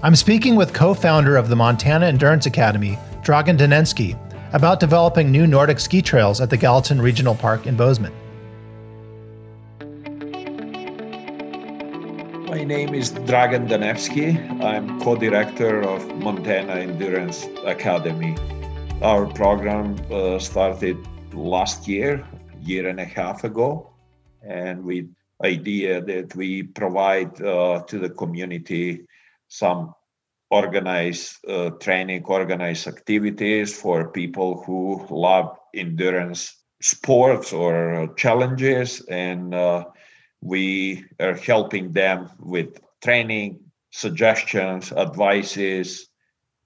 I'm speaking with co founder of the Montana Endurance Academy, Dragan Danevsky, about developing new Nordic ski trails at the Gallatin Regional Park in Bozeman. My name is Dragan Danevsky. I'm co director of Montana Endurance Academy. Our program uh, started last year, year and a half ago, and with idea that we provide uh, to the community some organized uh, training, organized activities for people who love endurance sports or challenges, and uh, we are helping them with training, suggestions, advices,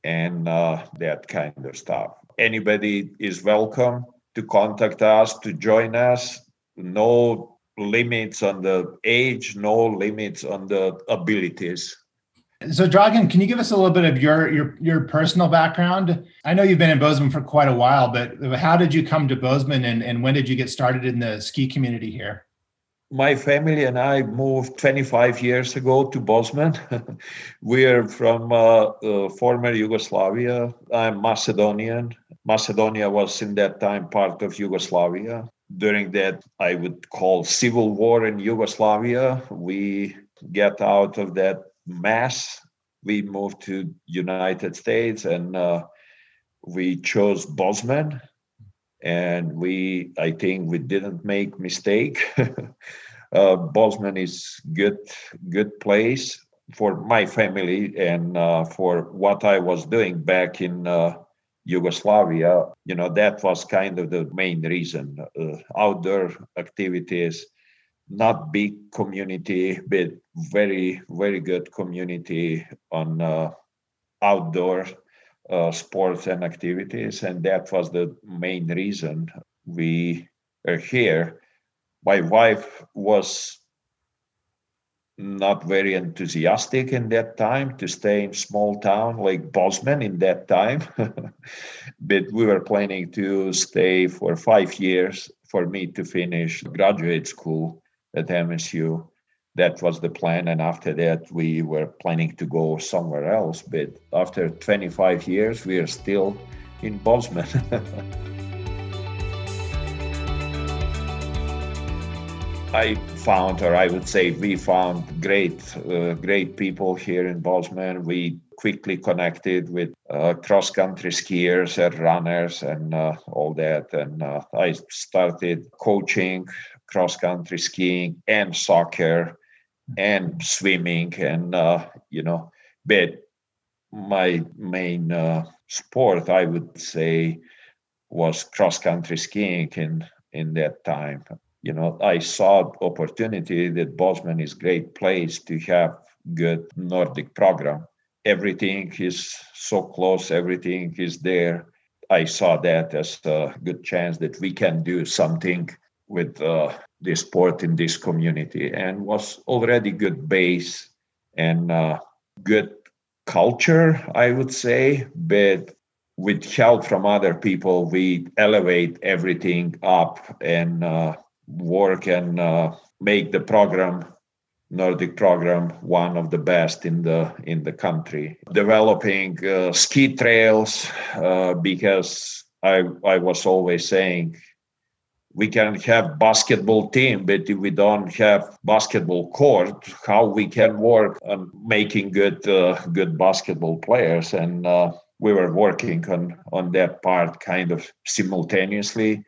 and uh, that kind of stuff. Anybody is welcome to contact us, to join us. No limits on the age, no limits on the abilities. So, Dragan, can you give us a little bit of your your your personal background? I know you've been in Bozeman for quite a while, but how did you come to Bozeman, and, and when did you get started in the ski community here? My family and I moved 25 years ago to Bozeman. we are from uh, uh, former Yugoslavia. I'm Macedonian. Macedonia was in that time part of Yugoslavia. During that, I would call civil war in Yugoslavia, we get out of that mess. We moved to United States and uh, we chose Bosman. and we i think we didn't make mistake uh, Bozeman is good good place for my family and uh, for what I was doing back in uh, Yugoslavia. You know that was kind of the main reason. Uh, outdoor activities, not big community, but very very good community on uh, outdoor uh, sports and activities, and that was the main reason we are here. My wife was not very enthusiastic in that time to stay in small town like Bozeman in that time. but we were planning to stay for five years for me to finish graduate school at MSU. That was the plan. And after that, we were planning to go somewhere else. But after 25 years, we are still in Bozeman. I found, or I would say, we found great, uh, great people here in Bozeman. We quickly connected with uh, cross-country skiers and runners and uh, all that. And uh, I started coaching cross-country skiing and soccer and swimming, and uh, you know, but my main uh, sport, I would say, was cross-country skiing in in that time you know, I saw opportunity that Bozeman is great place to have good Nordic program. Everything is so close, everything is there. I saw that as a good chance that we can do something with uh, this sport in this community and was already good base and uh, good culture, I would say. But with help from other people, we elevate everything up and uh, work and uh, make the program Nordic program one of the best in the in the country. Developing uh, ski trails uh, because I I was always saying we can have basketball team, but if we don't have basketball court, how we can work on making good uh, good basketball players? And uh, we were working on on that part kind of simultaneously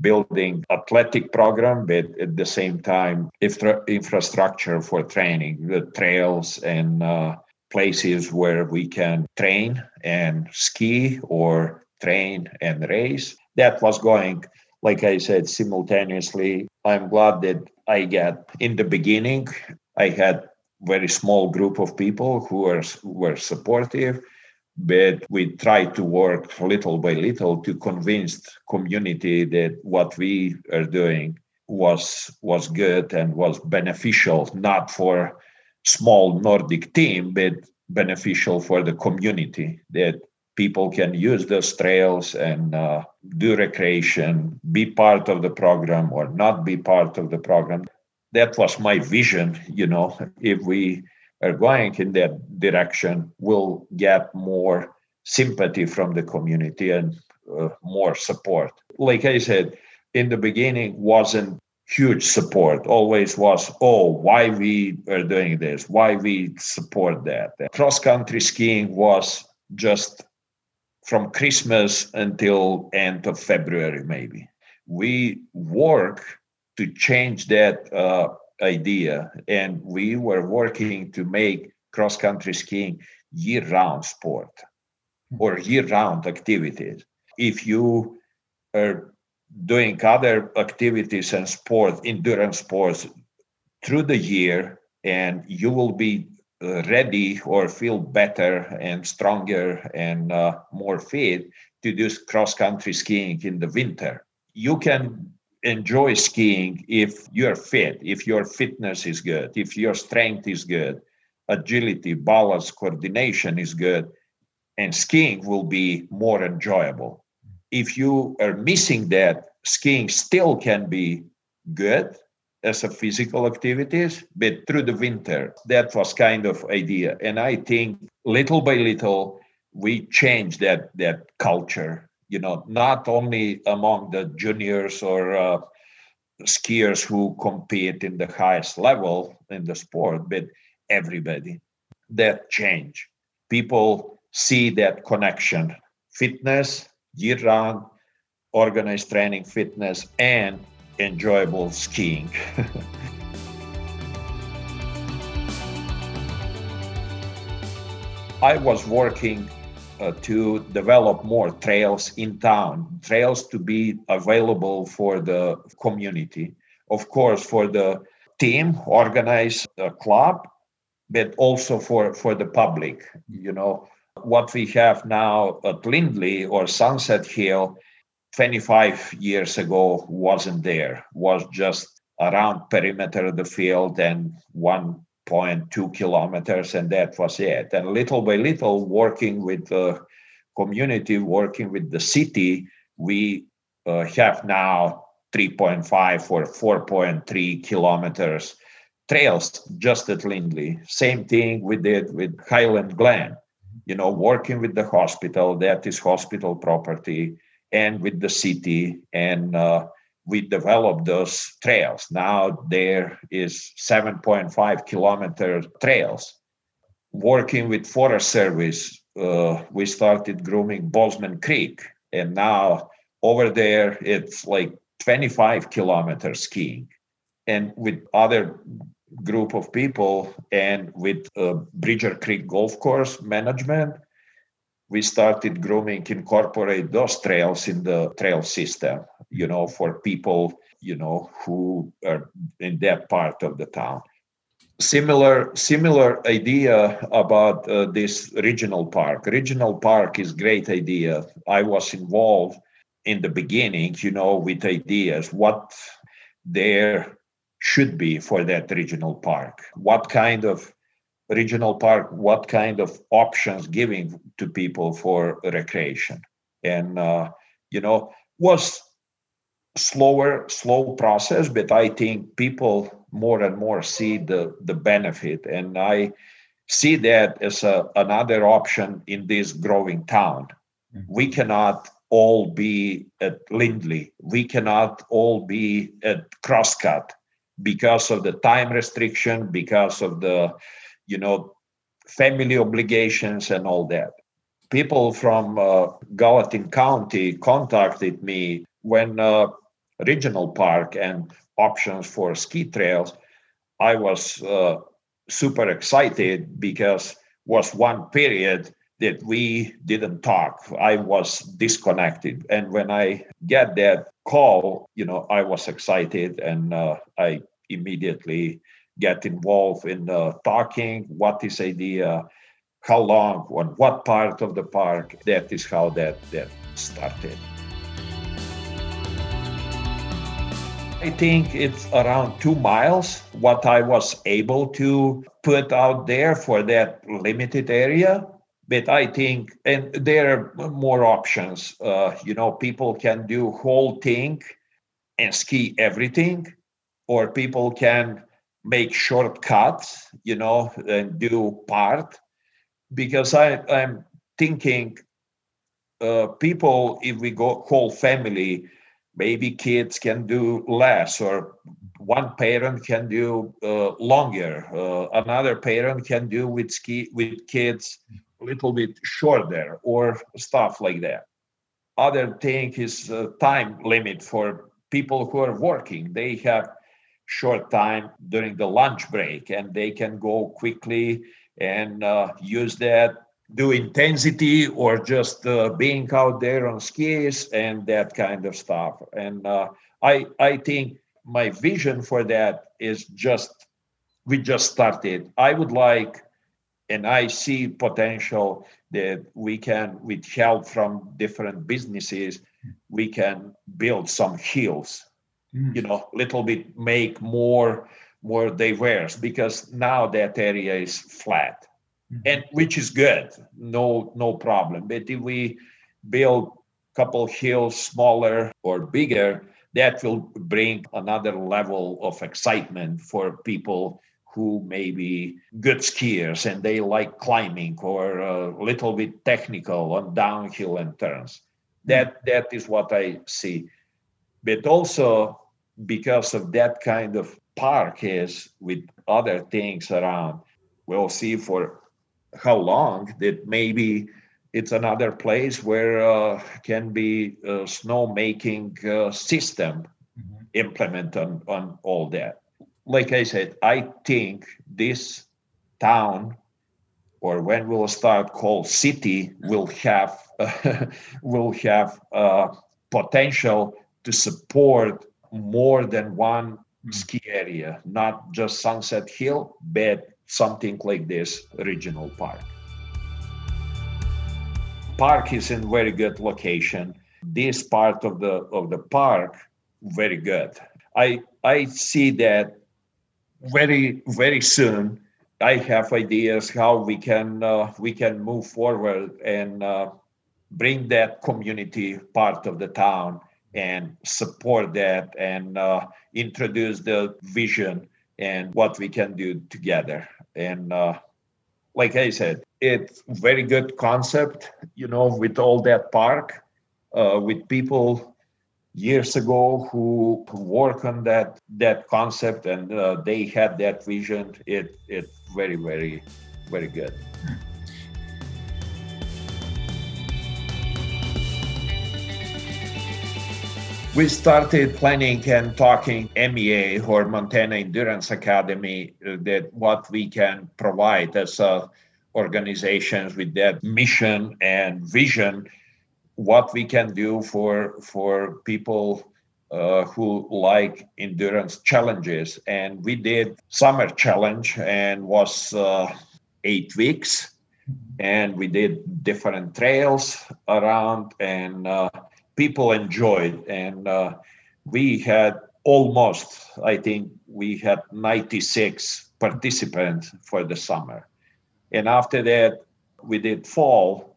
building athletic program but at the same time infra- infrastructure for training the trails and uh, places where we can train and ski or train and race that was going like i said simultaneously i'm glad that i got in the beginning i had very small group of people who were were supportive but we tried to work little by little to convince community that what we are doing was was good and was beneficial not for small nordic team but beneficial for the community that people can use those trails and uh, do recreation be part of the program or not be part of the program. That was my vision you know. If we are going in that direction we'll get more sympathy from the community and uh, more support. Like I said, in the beginning wasn't huge support always was oh why we are doing this? Why we support that? Cross country skiing was just from christmas until end of february maybe. We work to change that uh, idea and we were working to make cross country skiing year round sport or year round activities. If you are doing other activities and sports, endurance sports through the year, and you will be ready or feel better and stronger and uh, more fit to do cross country skiing in the winter. You can enjoy skiing if you're fit, if your fitness is good, if your strength is good, agility, balance, coordination is good, and skiing will be more enjoyable if you are missing that, skiing still can be good as a physical activities, but through the winter, that was kind of idea. And I think little by little, we changed that that culture. You know, not only among the juniors or uh, skiers who compete in the highest level in the sport, but everybody. That change. People see that connection. Fitness year round organized training, fitness, and enjoyable skiing. I was working uh, to develop more trails in town, trails to be available for the community. Of course, for the team, organize club, but also for, for the public. You know, what we have now at Lindley or Sunset Hill 25 years ago wasn't there, was just around perimeter of the field and 1.2 kilometers, and that was it. And little by little, working with the community, working with the city, we uh, have now 3.5 or 4.3 kilometers trails just at Lindley. Same thing we did with Highland Glen you know, working with the hospital, that is hospital property, and with the city. And uh, we developed those trails. Now there is 7.5 kilometer trails. Working with Forest Service, uh, we started grooming Bozeman Creek. And now over there, it's like 25 kilometers skiing. And with other group of people and with uh, Bridger Creek Golf Course management, we started grooming, incorporate those trails in the trail system, you know, for people, you know, who are in that part of the town. Similar, similar idea about uh, this regional park. Regional park is great idea. I was involved in the beginning, you know, with ideas, what there should be for that regional park. What kind of regional park, what kind of options giving to people for recreation. And, uh, you know, was slower, slow process, but I think people more and more see the, the benefit. And I see that as a, another option in this growing town. Mm-hmm. We cannot all be at Lindley. We cannot all be at Crosscut because of the time restriction, because of the, you know, family obligations and all that. People from uh, Gallatin County contacted me when uh, regional park and options for ski trails. I was uh, super excited because was one period that we didn't talk. I was disconnected, and when I get that call, you know, I was excited and uh, I immediately get involved in uh, talking what is idea how long on what part of the park that is how that that started. I think it's around two miles what i was able to put out there for that limited area. But i think and there are more options uh, you know people can do whole thing and ski everything or people can make shortcuts, you know, and do part. Because I, I'm thinking uh, people, if we go whole family, maybe kids can do less or one parent can do uh, longer uh, another parent can do with ski with kids a little bit shorter or stuff like that other thing is uh, time limit for people who are working they have short time during the lunch break and they can go quickly and uh, use that do intensity or just uh, being out there on skis and that kind of stuff. And uh, I I think my vision for that is just we just started. I would like, and I see potential that we can, with help from different businesses, we can build some hills. Mm. You know, little bit make more more diverse because now that area is flat Mm-hmm. and which is good no no problem but if we build couple hills smaller or bigger that will bring another level of excitement for people who may be good skiers and they like climbing or a little bit technical on downhill and turns that mm-hmm. that is what i see but also because of that kind of park is with other things around we'll see for how long that maybe it's another place where uh, can be a snow making uh, system mm-hmm. implement on, on all that like i said i think this town or when we'll start called city will have uh, will have uh, potential to support more than one mm-hmm. ski area not just sunset hill but something like this regional park. Park is in very good location. This part of the of the park very good. I I see that very very soon. I have ideas how we can uh, we can move forward and uh, bring that community part of the town and support that and uh, introduce the vision and what we can do together. And uh, like I said, it's very good concept, you know, with all that park, uh, with people years ago who work on that that concept and uh, they had that vision. It it very very very good. We started planning and talking MEA or Montana Endurance Academy uh, that what we can provide as organizations with that mission and vision, what we can do for for people uh, who like endurance challenges. And we did summer challenge and was uh, eight weeks, and we did different trails around and uh, people enjoyed. And uh, we had almost, I think, we had 96 participants for the summer. And after that, we did fall,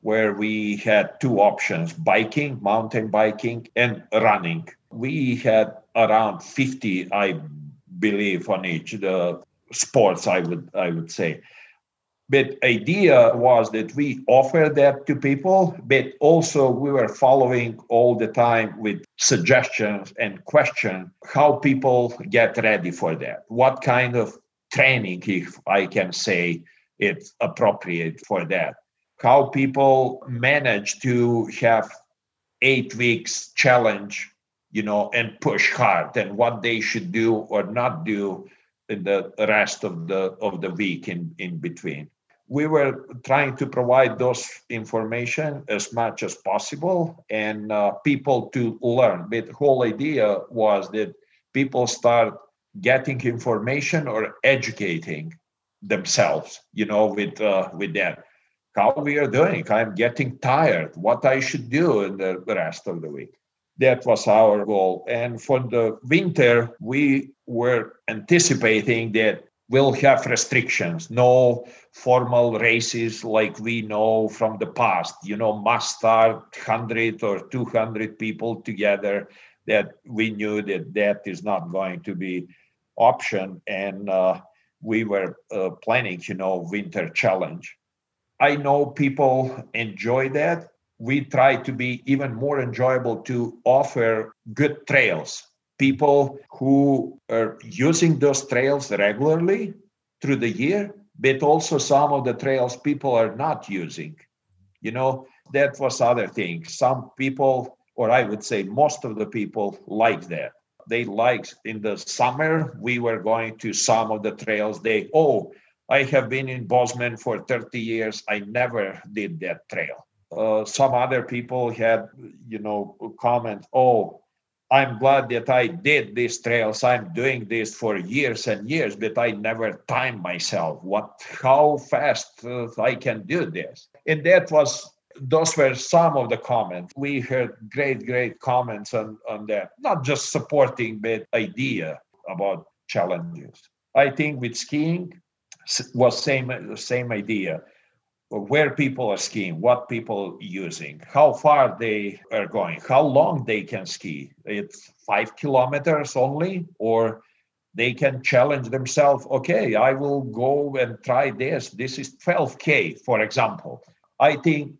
where we had two options biking, mountain biking, and running. We had around 50, I believe, on each the sports, I would I would say but idea was that we offer that to people but also we were following all the time with suggestions and question how people get ready for that. What kind of training if i can say it's appropriate for that? How people manage to have eight weeks challenge you know and push hard and what they should do or not do in the rest of the of the week in in between we were trying to provide those information as much as possible and uh, people to learn. But the whole idea was that people start getting information or educating themselves, you know, with uh, with that. How we are doing? I'm getting tired. What I should do in the rest of the week. That was our goal. And for the winter, we were anticipating that will have restrictions no formal races like we know from the past. You know must start 100 or 200 people together that we knew that that is not going to be option. And uh, we were uh, planning you know winter challenge. I know people enjoy that. We try to be even more enjoyable to offer good trails people who are using those trails regularly through the year but also some of the trails people are not using. You know that was other thing. Some people or i would say most of the people like that. They liked in the summer we were going to some of the trails. They oh i have been in bozeman for 30 years. I never did that trail. Uh, some other people had you know comment oh i'm glad that i did these trails i'm doing this for years and years but i never timed myself what how fast uh, i can do this and that was those were some of the comments. We heard great, great comments on, on that, not just supporting, but idea about challenges. I think with skiing was same same idea. Where people are skiing, what people using, how far they are going, how long they can ski. It's five kilometers only, or they can challenge themselves. Okay, I will go and try this. This is 12k, for example. I think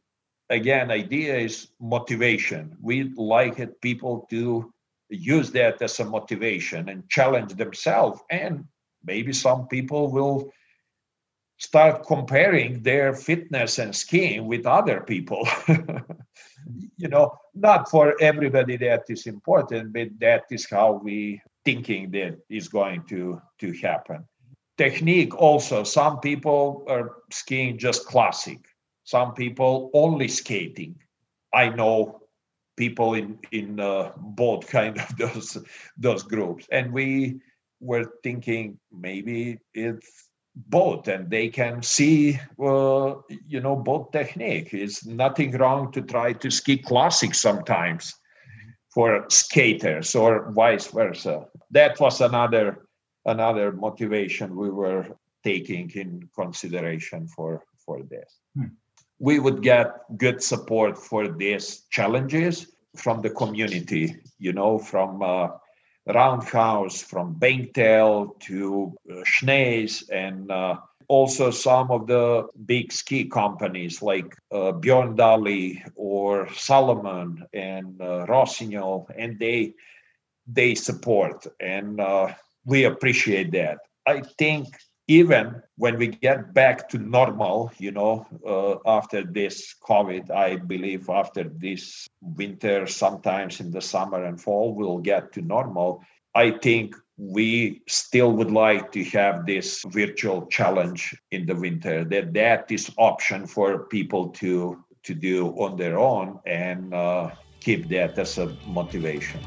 again, idea is motivation. We like it people to use that as a motivation and challenge themselves. And maybe some people will start comparing their fitness and skiing with other people. you know, not for everybody that is important, but that is how we thinking that is going to to happen. Technique also, some people are skiing just classic some people only skating. I know people in in uh, both kind of those those groups, and we were thinking maybe it's both and they can see uh, you know both technique. It's nothing wrong to try to ski classic sometimes for skaters or vice versa. That was another another motivation we were taking in consideration for for this. Hmm. We would get good support for these challenges from the community, you know, from uh, Roundhouse, from Bangtail to uh, Schnees, and uh, also some of the big ski companies like uh, Bjorn Daehlie or Salomon and uh, Rossignol, and they they support, and uh, we appreciate that. I think even when we get back to normal, you know, uh, after this COVID, I believe after this winter, sometimes in the summer and fall, we'll get to normal. I think we still would like to have this virtual challenge in the winter that that is option for people to to do on their own and uh, keep that as a motivation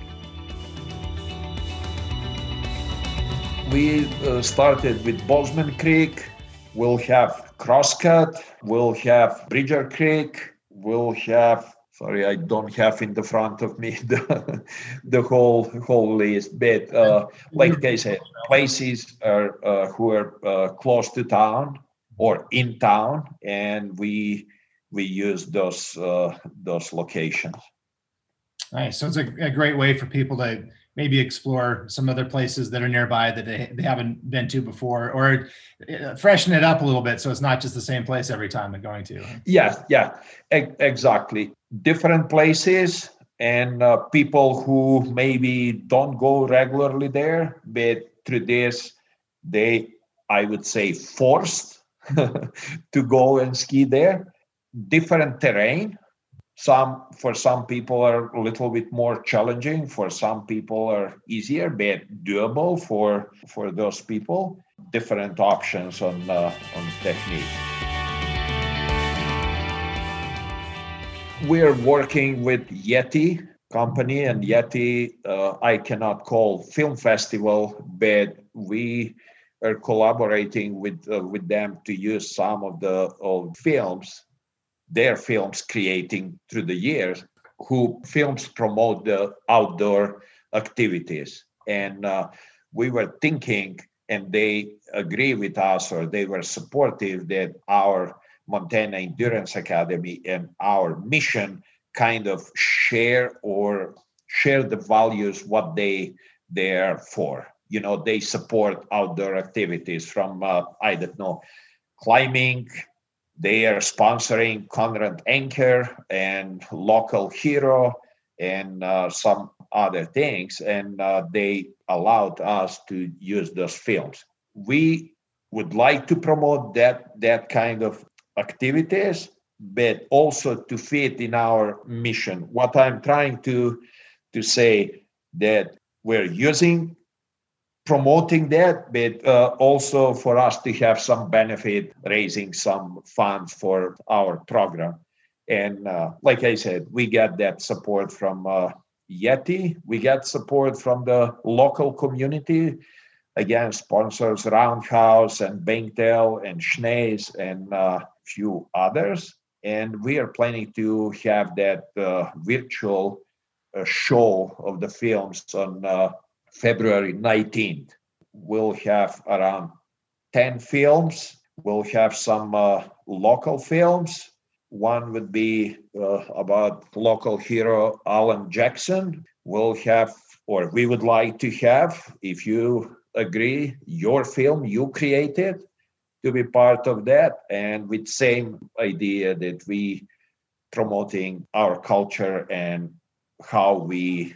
we uh, started with Bozeman Creek. We'll have Crosscut. We'll have Bridger Creek. We'll have sorry i don't have in the front of me the, the whole whole list but uh, like i said places are uh, who are uh, close to town or in town and we we use those uh, those locations nice so it's a, a great way for people to maybe explore some other places that are nearby that they, they haven't been to before or uh, freshen it up a little bit so it's not just the same place every time they're going to. Yeah yeah e- exactly. Different places and uh, people who maybe don't go regularly there but through this they i would say forced to go and ski there. Different terrain some for some people are a little bit more challenging for some people are easier but doable for for those people. Different options on uh, on technique. We're working with yeti company and yeti uh, i cannot call film festival but we are collaborating with uh, with them to use some of the old films their films creating through the years who films promote the outdoor activities. And uh, we were thinking and they agree with us or they were supportive that our montana endurance academy and our mission kind of share or share the values what they they are for. You know they support outdoor activities from uh, i don't know climbing they are sponsoring conrad anker and local hero and uh, some other things and uh, they allowed us to use those films. We would like to promote that that kind of activities but also to fit in our mission. What i'm trying to to say that we're using promoting that, but uh, also for us to have some benefit raising some funds for our program. And uh, like I said, we get that support from uh, Yeti. We get support from the local community. Again, sponsors Roundhouse and Bangtail and Schnees and a uh, few others. And we are planning to have that uh, virtual uh, show of the films on February 19th. We'll have around 10 films. We'll have some uh, local films. One would be uh, about local hero Alan Jackson. We'll have, or we would like to have, if you agree, your film you created to be part of that. And with same idea that we promoting our culture and how we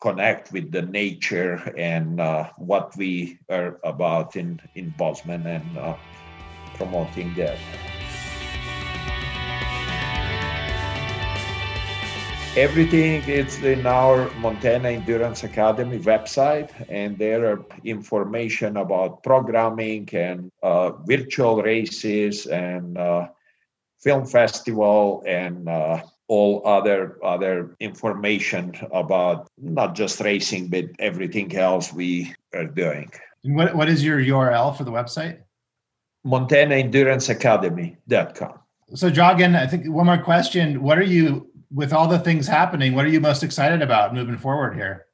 connect with the nature and uh, what we are about in in Bozeman and uh, promoting that. Everything is in our Montana Endurance Academy website, and there are information about programming and uh, virtual races and uh, film festival and uh, all other other information about not just racing but everything else we are doing. And what, what is your URL for the website? MontanaEnduranceAcademy.com. So Dragan, I think one more question. What are you with all the things happening, what are you most excited about moving forward here?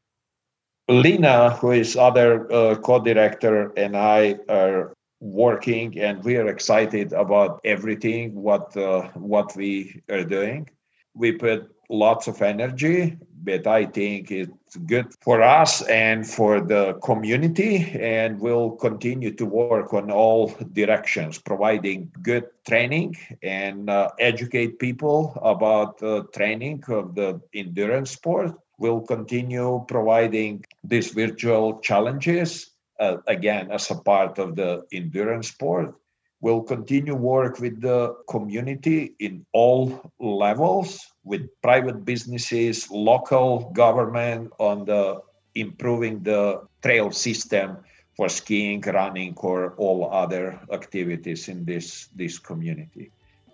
Lena, who is other uh, co-director, and I are working, and we are excited about everything what uh, what we are doing we put lots of energy, but I think it's good for us and for the community. And we'll continue to work on all directions, providing good training and uh, educate people about uh, training of the endurance sport. We'll continue providing these virtual challenges, uh, again, as a part of the endurance sport We'll continue work with the community in all levels, with private businesses, local government on the improving the trail system for skiing, running, or all other activities in this, this community.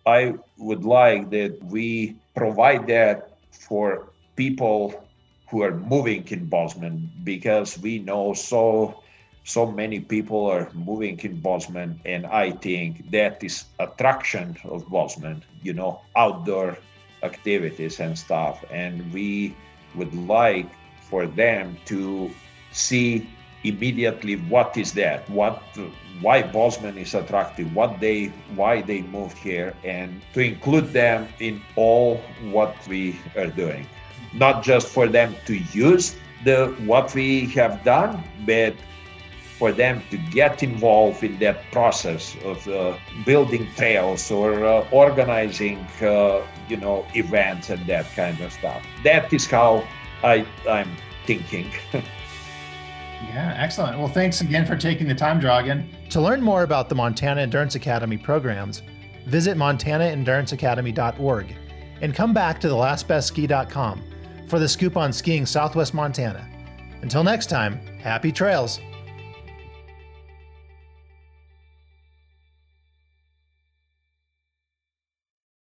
I would like that we provide that for people who are moving in Bozeman because we know so so many people are moving in Bosman, and I think that is attraction of Bosman, you know, outdoor activities and stuff. And we would like for them to see immediately what is that, what, why Bosman is attractive, what they, why they moved here, and to include them in all what we are doing. Not just for them to use the what we have done, but for them to get involved in that process of uh, building trails or uh, organizing, uh, you know, events and that kind of stuff. That is how I, I'm thinking. yeah, excellent. Well, thanks again for taking the time, Dragan. To learn more about the Montana Endurance Academy programs, visit montanaenduranceacademy.org and come back to thelastbestski.com for the scoop on skiing southwest Montana. Until next time, happy trails.